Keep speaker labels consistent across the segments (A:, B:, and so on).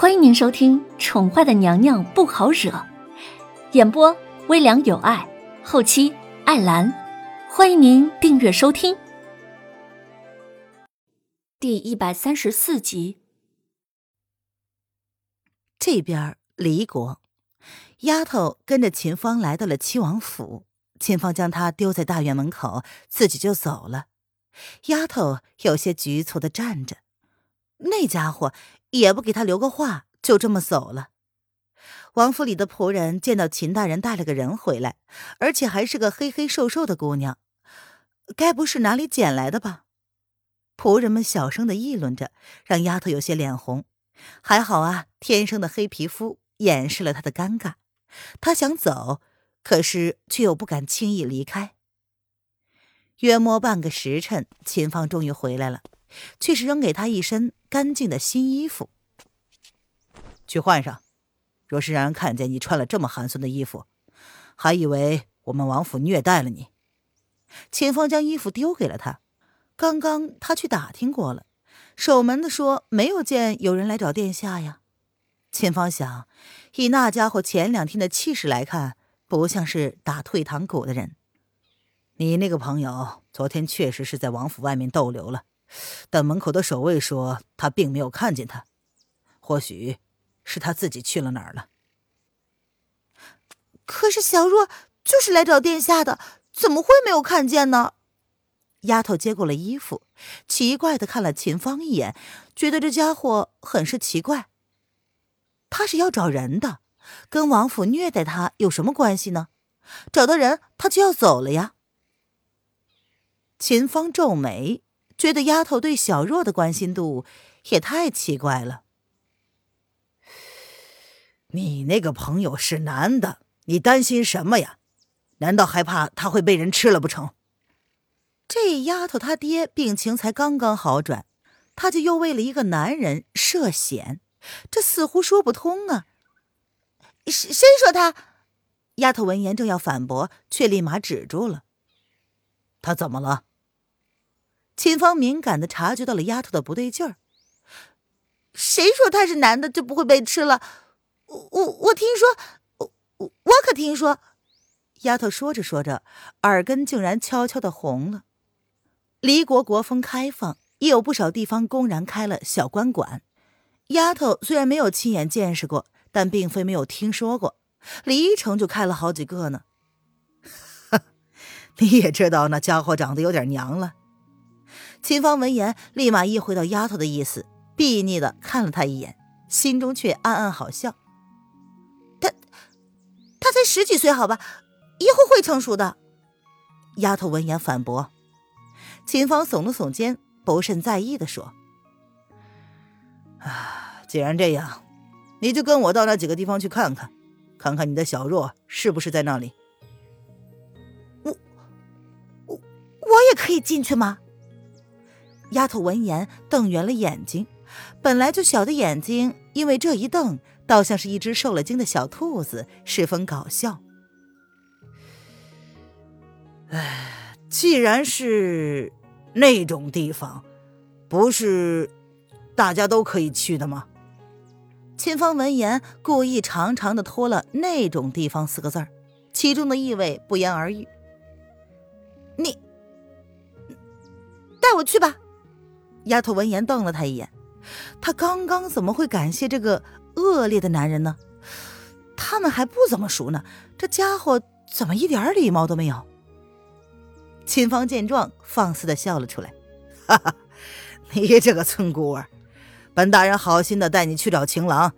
A: 欢迎您收听《宠坏的娘娘不好惹》，演播微凉有爱，后期艾兰。欢迎您订阅收听。第一百三十四集。
B: 这边离国，丫头跟着秦芳来到了七王府，秦芳将她丢在大院门口，自己就走了。丫头有些局促的站着，那家伙。也不给他留个话，就这么走了。王府里的仆人见到秦大人带了个人回来，而且还是个黑黑瘦瘦的姑娘，该不是哪里捡来的吧？仆人们小声的议论着，让丫头有些脸红。还好啊，天生的黑皮肤掩饰了她的尴尬。她想走，可是却又不敢轻易离开。约摸半个时辰，秦芳终于回来了。却是扔给他一身干净的新衣服，去换上。若是让人看见你穿了这么寒酸的衣服，还以为我们王府虐待了你。秦风将衣服丢给了他。刚刚他去打听过了，守门的说没有见有人来找殿下呀。秦芳想，以那家伙前两天的气势来看，不像是打退堂鼓的人。你那个朋友昨天确实是在王府外面逗留了。但门口的守卫说他并没有看见他，或许是他自己去了哪儿了。
C: 可是小若就是来找殿下的，怎么会没有看见呢？
B: 丫头接过了衣服，奇怪的看了秦芳一眼，觉得这家伙很是奇怪。他是要找人的，跟王府虐待他有什么关系呢？找到人，他就要走了呀。秦芳皱眉。觉得丫头对小若的关心度也太奇怪了。
D: 你那个朋友是男的，你担心什么呀？难道害怕他会被人吃了不成？
B: 这丫头她爹病情才刚刚好转，他就又为了一个男人涉险，这似乎说不通啊！
C: 谁谁说他？
B: 丫头闻言正要反驳，却立马止住了。
D: 他怎么了？
B: 秦芳敏感的察觉到了丫头的不对劲儿。
C: 谁说他是男的就不会被吃了？我我听说，我我可听说。
B: 丫头说着说着，耳根竟然悄悄的红了。离国国风开放，也有不少地方公然开了小官馆。丫头虽然没有亲眼见识过，但并非没有听说过。离城就开了好几个呢。
D: 你也知道那家伙长得有点娘了。
B: 秦芳闻言，立马意会到丫头的意思，睥睨的看了他一眼，心中却暗暗好笑。
C: 他，他才十几岁，好吧，以后会成熟的。
B: 丫头闻言反驳。秦芳耸了耸肩，不甚在意的说：“
D: 啊，既然这样，你就跟我到那几个地方去看看，看看你的小若是不是在那里。
C: 我，我，我也可以进去吗？”
B: 丫头闻言瞪圆了眼睛，本来就小的眼睛，因为这一瞪，倒像是一只受了惊的小兔子，十分搞笑。
D: 唉，既然是那种地方，不是大家都可以去的吗？
B: 秦风闻言，故意长长的拖了“那种地方”四个字儿，其中的意味不言而喻。
C: 你带我去吧。
B: 丫头闻言瞪了他一眼，他刚刚怎么会感谢这个恶劣的男人呢？他们还不怎么熟呢，这家伙怎么一点礼貌都没有？秦芳见状，放肆的笑了出来，
D: 哈哈，你这个村姑儿，本大人好心的带你去找情郎，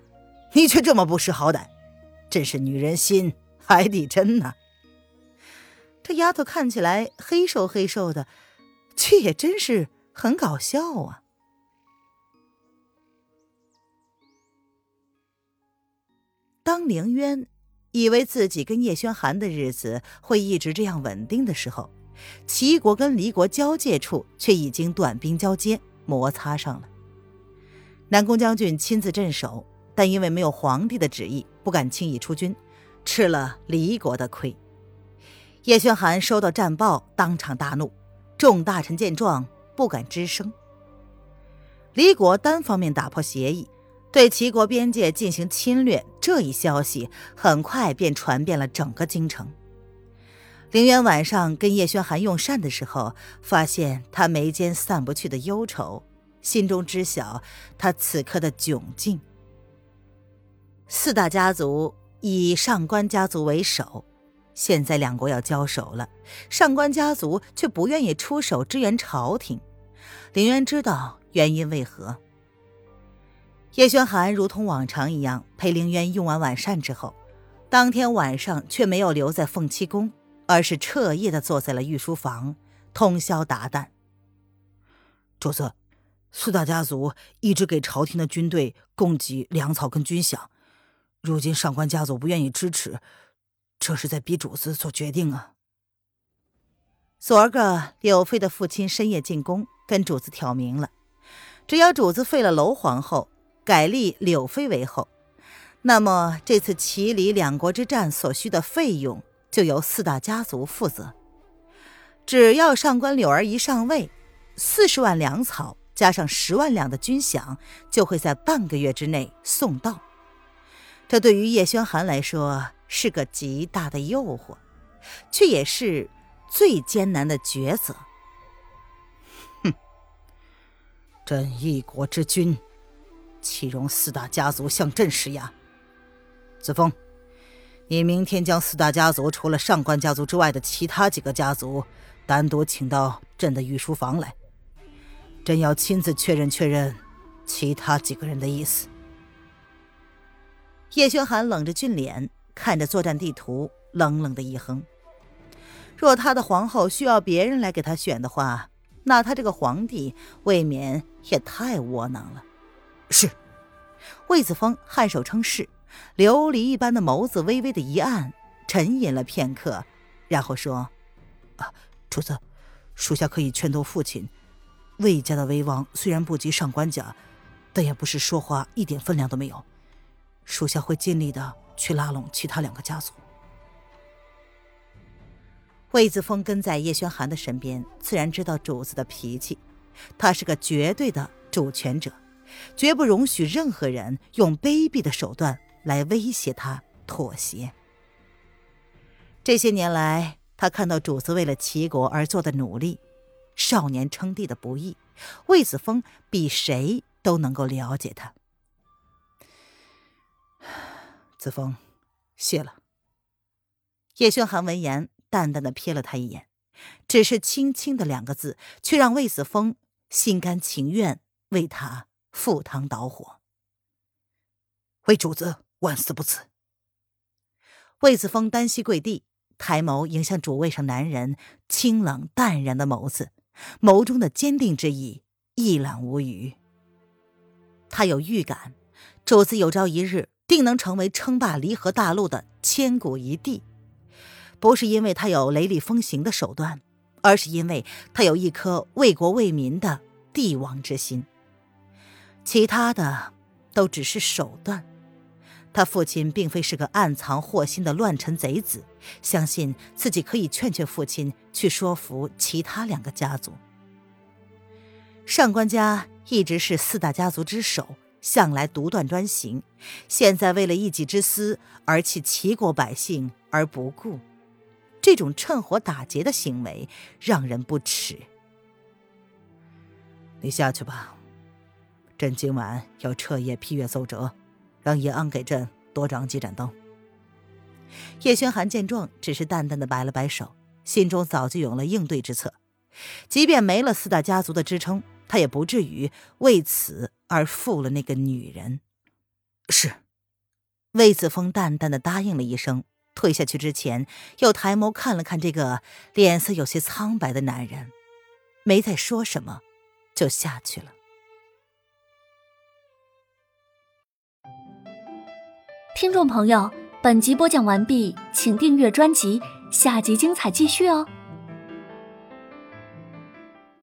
D: 你却这么不识好歹，真是女人心海底针呐！
B: 这丫头看起来黑瘦黑瘦的，却也真是。很搞笑啊！当凌渊以为自己跟叶轩寒的日子会一直这样稳定的时候，齐国跟离国交界处却已经短兵交接，摩擦上了。南宫将军亲自镇守，但因为没有皇帝的旨意，不敢轻易出军，吃了离国的亏。叶轩寒收到战报，当场大怒，众大臣见状。不敢吱声。李国单方面打破协议，对齐国边界进行侵略，这一消息很快便传遍了整个京城。凌渊晚上跟叶轩寒用膳的时候，发现他眉间散不去的忧愁，心中知晓他此刻的窘境。四大家族以上官家族为首，现在两国要交手了，上官家族却不愿意出手支援朝廷。凌渊知道原因为何。叶轩寒如同往常一样陪凌渊用完晚膳之后，当天晚上却没有留在凤栖宫，而是彻夜的坐在了御书房，通宵达旦。
D: 主子，四大家族一直给朝廷的军队供给粮草跟军饷，如今上官家族不愿意支持，这是在逼主子做决定啊。
B: 昨儿个柳妃的父亲深夜进宫，跟主子挑明了，只要主子废了娄皇后。改立柳妃为后，那么这次齐黎两国之战所需的费用就由四大家族负责。只要上官柳儿一上位，四十万粮草加上十万两的军饷就会在半个月之内送到。这对于叶轩寒来说是个极大的诱惑，却也是最艰难的抉择。
D: 朕一国之君。岂容四大家族向朕施压？子枫，你明天将四大家族除了上官家族之外的其他几个家族单独请到朕的御书房来，朕要亲自确认确认其他几个人的意思。
B: 叶轩寒冷着俊脸看着作战地图，冷冷的一哼：若他的皇后需要别人来给他选的话，那他这个皇帝未免也太窝囊了。
D: 是，
B: 魏子峰颔首称是，琉璃一般的眸子微微的一暗，沉吟了片刻，然后说：“
D: 啊，主子，属下可以劝动父亲。魏家的威望虽然不及上官家，但也不是说话一点分量都没有。属下会尽力的去拉拢其他两个家族。”
B: 魏子峰跟在叶轩寒的身边，自然知道主子的脾气，他是个绝对的主权者。绝不容许任何人用卑鄙的手段来威胁他妥协。这些年来，他看到主子为了齐国而做的努力，少年称帝的不易，魏子峰比谁都能够了解他。
D: 子枫，谢了。
B: 叶轩寒闻言，淡淡的瞥了他一眼，只是轻轻的两个字，却让魏子峰心甘情愿为他。赴汤蹈火，
D: 为主子万死不辞。
B: 魏子峰单膝跪地，抬眸迎向主位上男人清冷淡然的眸子，眸中的坚定之意一览无余。他有预感，主子有朝一日定能成为称霸离合大陆的千古一帝，不是因为他有雷厉风行的手段，而是因为他有一颗为国为民的帝王之心。其他的都只是手段。他父亲并非是个暗藏祸心的乱臣贼子，相信自己可以劝劝父亲，去说服其他两个家族。上官家一直是四大家族之首，向来独断专行，现在为了一己之私而弃齐国百姓而不顾，这种趁火打劫的行为让人不齿。
D: 你下去吧。朕今晚要彻夜批阅奏折，让叶安给朕多长几盏灯。
B: 叶轩寒见状，只是淡淡的摆了摆手，心中早就有了应对之策。即便没了四大家族的支撑，他也不至于为此而负了那个女人。
D: 是，
B: 魏子峰淡淡的答应了一声，退下去之前，又抬眸看了看这个脸色有些苍白的男人，没再说什么，就下去了。
A: 听众朋友，本集播讲完毕，请订阅专辑，下集精彩继续哦。